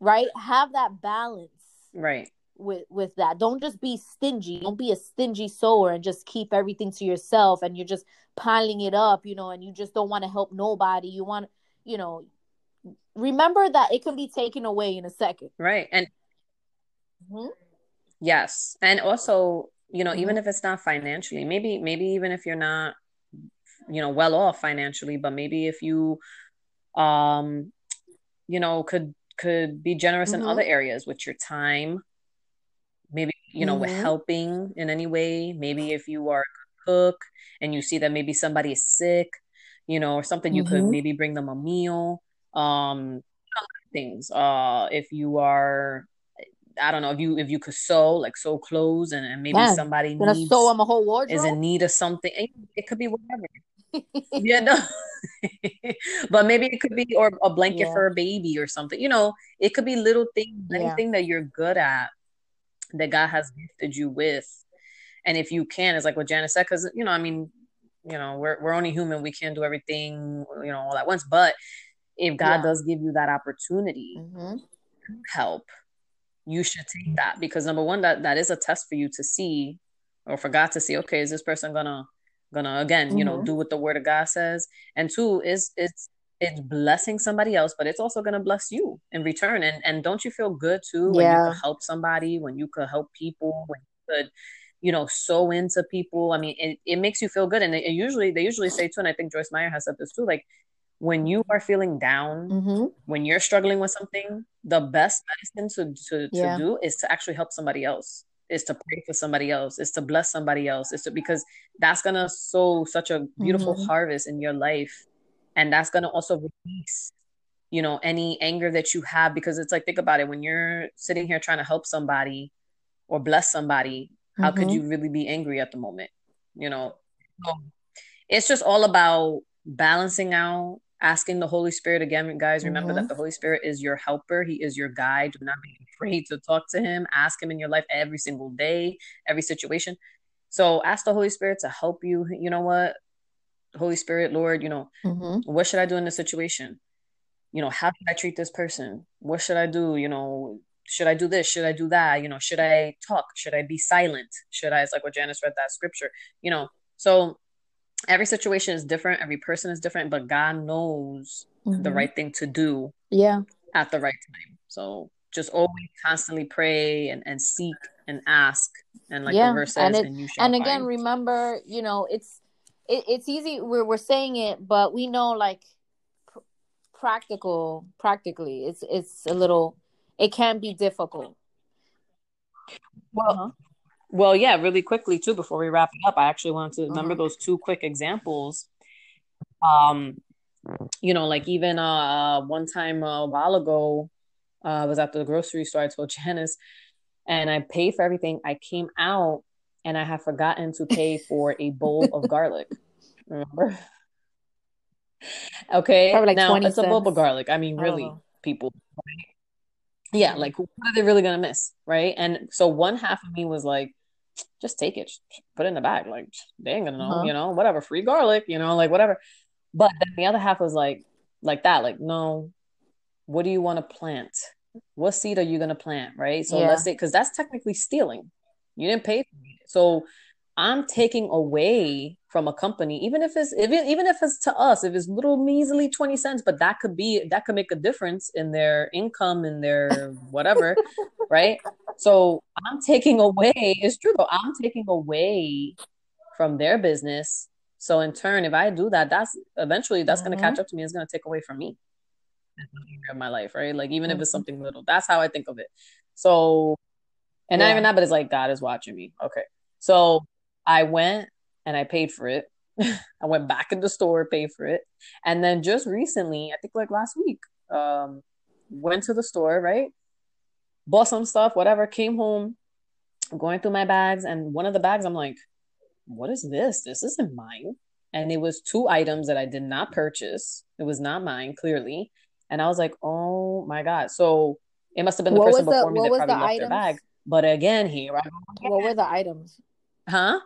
Speaker 1: right? Have that balance,
Speaker 2: right?
Speaker 1: With with that don't just be stingy don't be a stingy sower and just keep everything to yourself and you're just piling it up you know and you just don't want to help nobody you want you know remember that it can be taken away in a second
Speaker 2: right and mm-hmm. yes and also you know mm-hmm. even if it's not financially maybe maybe even if you're not you know well off financially but maybe if you um you know could could be generous mm-hmm. in other areas with your time maybe you know mm-hmm. helping in any way maybe if you are a cook and you see that maybe somebody is sick you know or something you mm-hmm. could maybe bring them a meal um things uh if you are I don't know if you if you could sew like sew clothes and, and maybe yeah. somebody needs,
Speaker 1: sew them a whole wardrobe
Speaker 2: is in need of something. It could be whatever. (laughs) yeah, no. (laughs) but maybe it could be or a blanket
Speaker 1: Yeah.
Speaker 2: for a baby or something. You know, it could be little things,
Speaker 1: Yeah.
Speaker 2: anything that you're good at that God has gifted you with. And if you can, it's like what Janice said, because you know, I mean, you know, we're we're only human. We can't do everything, you know, all at once. But if God
Speaker 1: Yeah.
Speaker 2: does give you that opportunity
Speaker 1: hmm
Speaker 2: to help, you should take that because number one, that that is a test for you to see or for God to see, okay, is this person gonna gonna again, you know,
Speaker 1: Mhm.
Speaker 2: do what the word of God says? And two, is it's it's blessing somebody else, but it's also gonna bless you in return. And and don't you feel good too when you
Speaker 1: Yeah.
Speaker 2: could help somebody, when you could help people, when you could, you know, sow into people. I mean, it, it makes you feel good. And it, it usually they usually say too, and I think Joyce Meyer has said this too, like when you are feeling down,
Speaker 1: hmm
Speaker 2: when you're struggling with something, the best medicine to to, to
Speaker 1: Yeah.
Speaker 2: do is to actually help somebody else, is to pray for somebody else, is to bless somebody else, is to because that's gonna sow such a beautiful
Speaker 1: Mhm.
Speaker 2: harvest in your life, and that's gonna also release, you know, any anger that you have because it's like think about it. When you're sitting here trying to help somebody or bless somebody, how could
Speaker 1: Mhm.
Speaker 2: you really be angry at the moment? You know, so it's just all about balancing out asking the holy spirit again. Guys remember
Speaker 1: Mhm.
Speaker 2: that the holy spirit is your helper. He is your guide. Do not be afraid to talk to him. Ask him in your life every single day every situation. So ask the holy spirit to help you. You know what holy spirit lord you know
Speaker 1: hmm
Speaker 2: what should i do in this situation? You know how should i treat this person? What should i do? You know should i do this? Should i do that? You know should i talk? Should i be silent? Should i it's like what janice read that scripture you know? So every situation is different. Every person is different but god knows the
Speaker 1: Mhm.
Speaker 2: right thing to do
Speaker 1: Yeah.
Speaker 2: at the right time. So just always constantly pray and, and seek and ask. And like
Speaker 1: Yeah,
Speaker 2: the verse
Speaker 1: and
Speaker 2: says
Speaker 1: it-
Speaker 2: and you shall
Speaker 1: and again remember you know it's it, it's easy we're, we're saying it but we know like pr- practical practically it's it's a little it can be difficult
Speaker 2: well
Speaker 1: Uh-huh.
Speaker 2: Well, yeah, really quickly too, before we wrap it up, I actually wanted to remember
Speaker 1: Uh-huh.
Speaker 2: those two quick examples. Um, you know, like even uh one time uh, a while ago, uh, I was at the grocery store, I told (laughs) Janice, and I paid for everything. I came out and I had forgotten to pay for a bowl of garlic. Remember? (laughs) Okay.
Speaker 1: Like
Speaker 2: now
Speaker 1: 20
Speaker 2: it's a bulb of garlic. I mean, really,
Speaker 1: know.
Speaker 2: people. Yeah, like what are they really gonna miss, right? And so one half of me was like, just take it, put it in the bag. Like they ain't gonna know,
Speaker 1: Uh-huh.
Speaker 2: you know, whatever, free garlic, you know, like whatever. But then the other half was like, like that, like, no, what do you want to plant? What seed are you gonna plant, right? So
Speaker 1: Yeah.
Speaker 2: let's say, because that's technically stealing. You didn't pay for it. So I'm taking away from a company, even if it's even even if it's to us, if it's little measly 20 cents, but that could be that could make a difference in their income in their whatever, (laughs) right? So I'm taking away, it's true though, I'm taking away from their business. So in turn, if I do that, that's eventually that's gonna
Speaker 1: Mhm.
Speaker 2: catch up to me, it's gonna take away from me of my life, right? Like even if it's
Speaker 1: Mhm.
Speaker 2: something little. That's how I think of it. So and not even that, but it's like God is watching me. Okay. So I went and I paid for it. (laughs) I went back in the store, paid for it. And then just recently, I think like last week, um, went to the store, right? Bought some stuff, whatever, came home, going through my bags, and one of the bags, I'm like, what is this? This isn't mine. And it was two items that I did not purchase. It was not mine, clearly. And I was like, oh my God. So it must have been the
Speaker 1: What
Speaker 2: person
Speaker 1: was the-
Speaker 2: before me that probably
Speaker 1: the
Speaker 2: left their bag. But again, here I
Speaker 1: What were the items?
Speaker 2: Huh?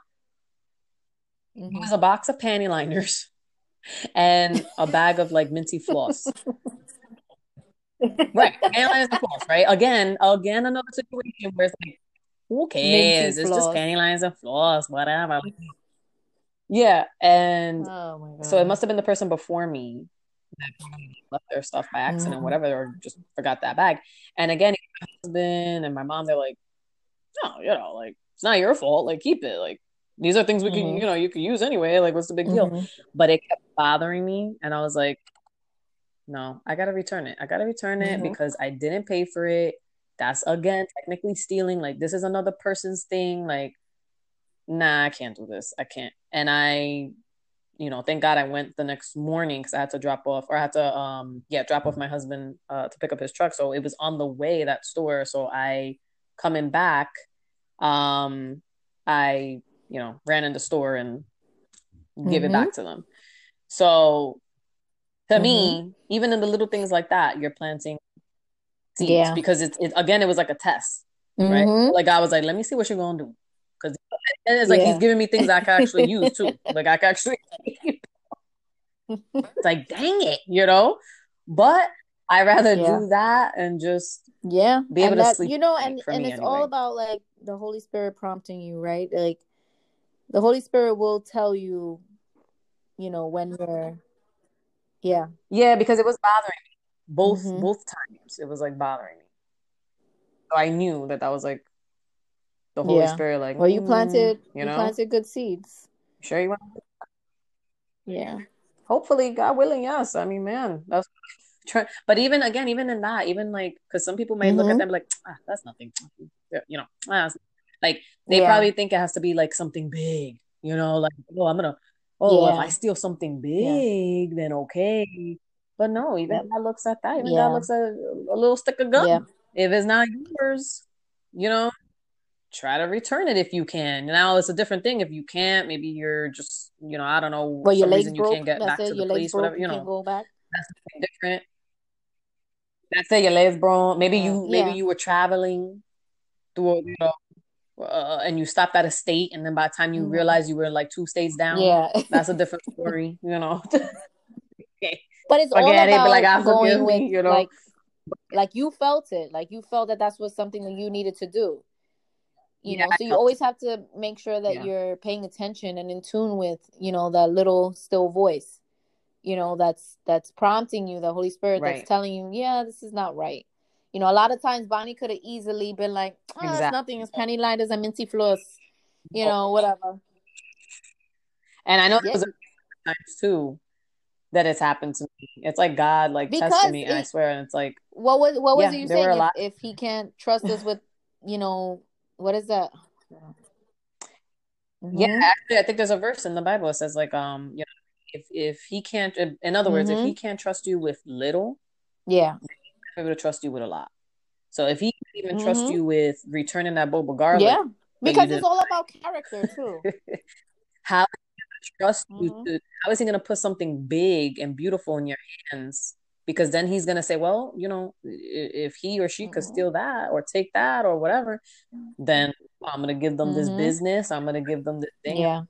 Speaker 2: It
Speaker 1: Mhm.
Speaker 2: was a box of panty liners and a bag of like minty floss. (laughs) Right. Panty liners and floss, right? Again, again, another situation where it's like, who cares? It's just panty liners and floss, whatever. Yeah. And
Speaker 1: Oh my god.
Speaker 2: so it must have been the person before me that left their stuff by accident,
Speaker 1: Mhm.
Speaker 2: whatever, or just forgot that bag. And again, my husband and my mom, they're like, no, you know, like it's not your fault. Like keep it. Like these are things we can,
Speaker 1: Mhm.
Speaker 2: you know, you could use anyway. Like what's the big deal?
Speaker 1: Mhm.
Speaker 2: But it kept bothering me, and I was like, no, I gotta return it. I gotta return it
Speaker 1: Mhm.
Speaker 2: because I didn't pay for it. That's again technically stealing. Like this is another person's thing. Like, nah, I can't do this. I can't. And I, you know, thank God I went the next morning because I had to drop off, or I had to, um, yeah, drop off my husband uh, to pick up his truck. So it was on the way that store. So I coming back, um, I, you know, ran in the store and give it
Speaker 1: Mhm.
Speaker 2: back to them. So to
Speaker 1: Mhm.
Speaker 2: me, even in the little things like that, you're planting seeds
Speaker 1: Yeah.
Speaker 2: because it's it, again, it was like a test, right?
Speaker 1: Mhm.
Speaker 2: Like I was like, let me see what you're gonna do, because it's like
Speaker 1: Yeah.
Speaker 2: he's giving me things I can actually use too. (laughs) Like I can actually, (laughs) it's like dang it, you know. But I rather
Speaker 1: Yeah.
Speaker 2: do that and just
Speaker 1: Yeah.
Speaker 2: Be able
Speaker 1: and
Speaker 2: to
Speaker 1: that,
Speaker 2: sleep
Speaker 1: you know, and and it's all about like the Holy Spirit prompting you, right? Like the Holy Spirit will tell you, you know, when you're yeah.
Speaker 2: yeah, because it was bothering me both
Speaker 1: Mhm.
Speaker 2: both times. It was like bothering me. So I knew that that was like the Holy
Speaker 1: Yeah.
Speaker 2: Spirit, like
Speaker 1: Well, you
Speaker 2: mm,
Speaker 1: planted
Speaker 2: you
Speaker 1: you
Speaker 2: know,
Speaker 1: planted good seeds.
Speaker 2: sure you want.
Speaker 1: Yeah.
Speaker 2: Hopefully, God willing, yes. I mean, man, that's try. But even again, even in that, even like, because some people may look at
Speaker 1: Mhm.
Speaker 2: them like, ah, that's nothing. You know, ah, like they
Speaker 1: Yeah.
Speaker 2: probably think it has to be like something big. You know, like oh, I'm gonna. Oh, if I steal something big, then okay. But no, even that looks at that. Even
Speaker 1: Yeah.
Speaker 2: God looks at a little stick of gum.
Speaker 1: Yeah.
Speaker 2: If it's not yours, you know, try to return it if you can. Now it's a different thing if you can't. Maybe you're just, you know, I don't know,
Speaker 1: Well, your legs
Speaker 2: reason you
Speaker 1: broke.
Speaker 2: can't get back
Speaker 1: it.
Speaker 2: to the place,
Speaker 1: broke.
Speaker 2: whatever.
Speaker 1: You
Speaker 2: You
Speaker 1: can't
Speaker 2: know,
Speaker 1: go back.
Speaker 2: that's different. That's it. Your legs broke. Maybe
Speaker 1: Yeah.
Speaker 2: you, maybe
Speaker 1: Yeah.
Speaker 2: you were traveling through, you know, uh, and you stopped at a state, and then by the time you
Speaker 1: Mhm.
Speaker 2: realized you were like two states down,
Speaker 1: Yeah.
Speaker 2: that's a different story. You know. (laughs) (laughs) okay.
Speaker 1: But it's all
Speaker 2: Forget it.
Speaker 1: about
Speaker 2: But like, I
Speaker 1: going with
Speaker 2: me. You know.
Speaker 1: like like you felt it. Like you felt that that's was something that you needed to do. You
Speaker 2: Yeah,
Speaker 1: know, so you always have to make sure that
Speaker 2: Yeah.
Speaker 1: you're paying attention and in tune with, you know, that little still voice, you know, that's that's prompting you, the Holy Spirit
Speaker 2: Right.
Speaker 1: that's telling you, yeah, this is not right. You know, a lot of times Bonnie could have easily been like, oh, it's nothing, it's penny liners and minty floss, you know, whatever.
Speaker 2: And I know
Speaker 1: Yeah,
Speaker 2: was a few times too that it's happened to me. It's like God like
Speaker 1: Because
Speaker 2: tested me, and I swear, and it's like
Speaker 1: what was what was
Speaker 2: Yeah,
Speaker 1: you saying? If, if he can't trust us with, you know, what is that?
Speaker 2: Yeah,
Speaker 1: Mhm.
Speaker 2: actually, I think there's a verse in the Bible that says like, um, you know, if if he can't, in other words, if
Speaker 1: Mm-hmm.
Speaker 2: he can't trust you with little,
Speaker 1: Yeah.
Speaker 2: he's able to trust you with a lot. So if he can even trust
Speaker 1: Mhm.
Speaker 2: you with returning that of garlic,
Speaker 1: Yeah. Because it's all about character too. (laughs)
Speaker 2: how trust you
Speaker 1: Mhm.
Speaker 2: to? How is he gonna put something big and beautiful in your hands? Because then he's gonna say, well, you know, if he or she could
Speaker 1: Mhm.
Speaker 2: steal that or take that or whatever, then I'm gonna give them this
Speaker 1: Mhm.
Speaker 2: business. I'm gonna give them this thing.
Speaker 1: Yeah.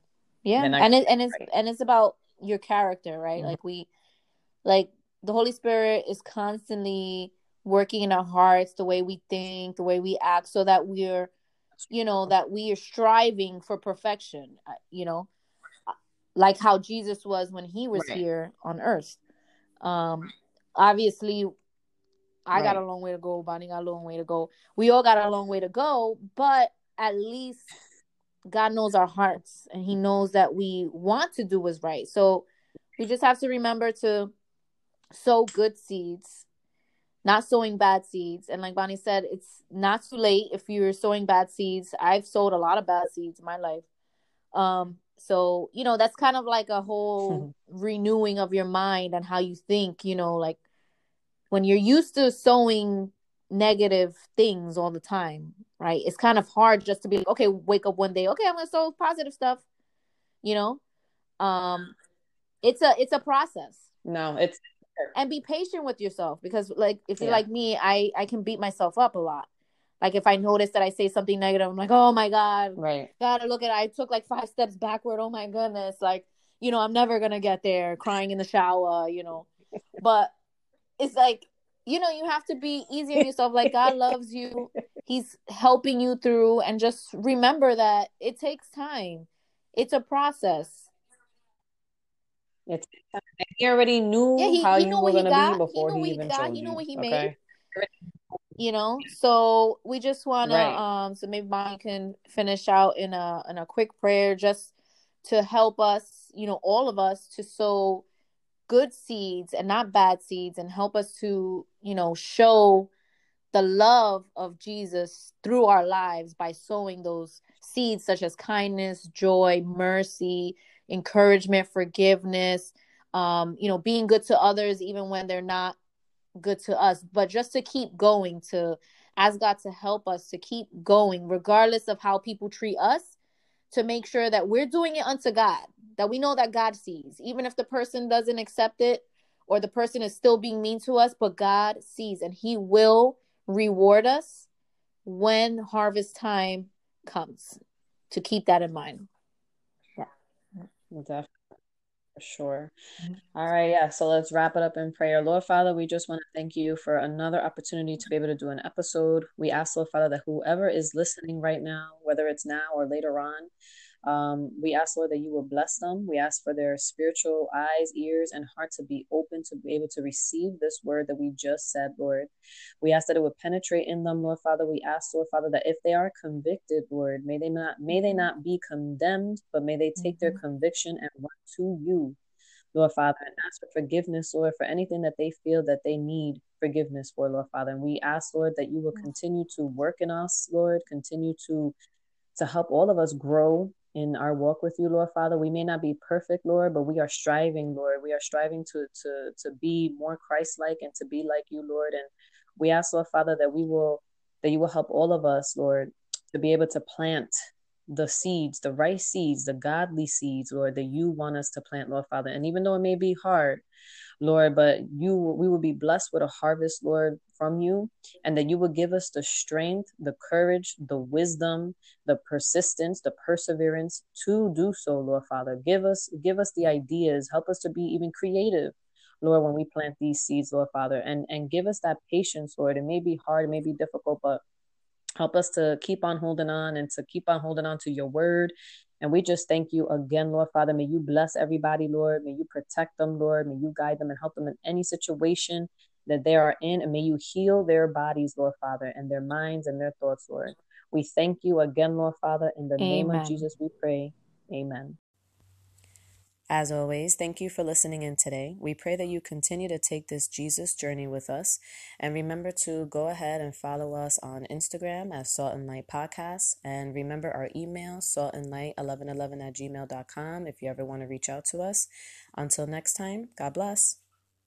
Speaker 1: Yeah.
Speaker 2: I-
Speaker 1: and it and it's and it's about your character, right?
Speaker 2: Mhm.
Speaker 1: Like we like the Holy Spirit is constantly working in our hearts, the way we think, the way we act, so that we're you know, that we are striving for perfection, uh, you know, like how Jesus was when he was
Speaker 2: Right.
Speaker 1: here on earth. Um obviously I got a long way to go, Bonnie got a long way to go. We all got a long way to go, but at least God knows our hearts and he knows that we want to do what's right. So we just have to remember to sow good seeds, not sowing bad seeds. And like Bonnie said, it's not too late if you're sowing bad seeds. I've sowed a lot of bad seeds in my life. Um, so you know, that's kind of like a whole (laughs) renewing of your mind and how you think, you know, like when you're used to sowing negative things all the time, right? It's kind of hard just to be like, okay, wake up one day, okay, I'm gonna sow positive stuff, you know. Um, it's a it's a process,
Speaker 2: No, it's
Speaker 1: and be patient with yourself because, like, if you're
Speaker 2: Yeah.
Speaker 1: like me, I I can beat myself up a lot. Like if I notice that I say something negative, I'm like, oh my god,
Speaker 2: right.
Speaker 1: gotta look at it. I took like five steps backward. Oh my goodness. Like, you know, I'm never gonna get there crying in the shower, you know. (laughs) But it's like, you know, you have to be easy on yourself. Like (laughs) God loves you. He's helping you through and just remember that it takes time. It's a process.
Speaker 2: It's he already knew
Speaker 1: Yeah, he-
Speaker 2: how
Speaker 1: he
Speaker 2: you
Speaker 1: knew
Speaker 2: were
Speaker 1: what he
Speaker 2: gonna
Speaker 1: got.
Speaker 2: be
Speaker 1: He
Speaker 2: before
Speaker 1: knew
Speaker 2: he,
Speaker 1: what he
Speaker 2: even
Speaker 1: got.
Speaker 2: chose
Speaker 1: He knew what he
Speaker 2: okay?
Speaker 1: made. You know, so we just wanna um so maybe Bonnie can finish out in a in a quick prayer just to help us, you know, all of us to sow good seeds and not bad seeds and help us to, you know, show the love of Jesus through our lives by sowing those seeds such as kindness, joy, mercy, encouragement, forgiveness, um, you know, being good to others even when they're not good to us, but just to keep going to ask God to help us to keep going regardless of how people treat us to make sure that we're doing it unto God. That we know that God sees, even if the person doesn't accept it or the person is still being mean to us, but God sees and He will reward us when harvest time comes. To keep that in mind.
Speaker 2: Yeah. Definitely. For sure. Mm-hmm. All right, yeah. So let's wrap it up in prayer. Lord Father, we just want to thank you for another opportunity to be able to do an episode. We ask, Lord Father, that whoever is listening right now, whether it's now or later on, um, we ask, Lord, that you will bless them. We ask for their spiritual eyes, ears, and heart to be open to be able to receive this word that we just said, Lord. We ask that it would penetrate in them, Lord Father. We ask, Lord Father, that if they are convicted, Lord, may they not may they not be condemned, but may they take mm-hmm. their conviction and run to you. Lord Father, and ask for forgiveness, Lord, for anything that they feel that they need forgiveness for, Lord Father. And we ask, Lord, that you will continue to work in us, Lord, continue to to help all of us grow in our walk with you, Lord Father. We may not be perfect, Lord, but we are striving, Lord. We are striving to to to be more Christ-like and to be like you, Lord. And we ask, Lord Father, that we will that you will help all of us, Lord, to be able to plant the seeds, the right seeds, the godly seeds, Lord, that you want us to plant, Lord Father. And even though it may be hard, Lord, but you we will be blessed with a harvest, Lord, from you, and that you will give us the strength, the courage, the wisdom, the persistence, the perseverance to do so, Lord Father. Give us give us the ideas, help us to be even creative. Lord, when we plant these seeds, Lord Father, and and give us that patience, Lord. It may be hard, it may be difficult, but help us to keep on holding on and to keep on holding on to your word and we just thank you again, Lord Father. May you bless everybody, Lord. May you protect them, Lord. May you guide them and help them in any situation that they are in. And may you heal their bodies, Lord Father, and their minds and their thoughts, Lord. We thank you again, Lord Father. In the Amen. name of Jesus, we pray. Amen. As always, thank you for listening in today. We pray that you continue to take this Jesus journey with us. And remember to go ahead and follow us on Instagram at Salt and Light Podcast. And remember our email, saltandlight1111 at gmail.com if you ever want to reach out to us. Until next time, God bless.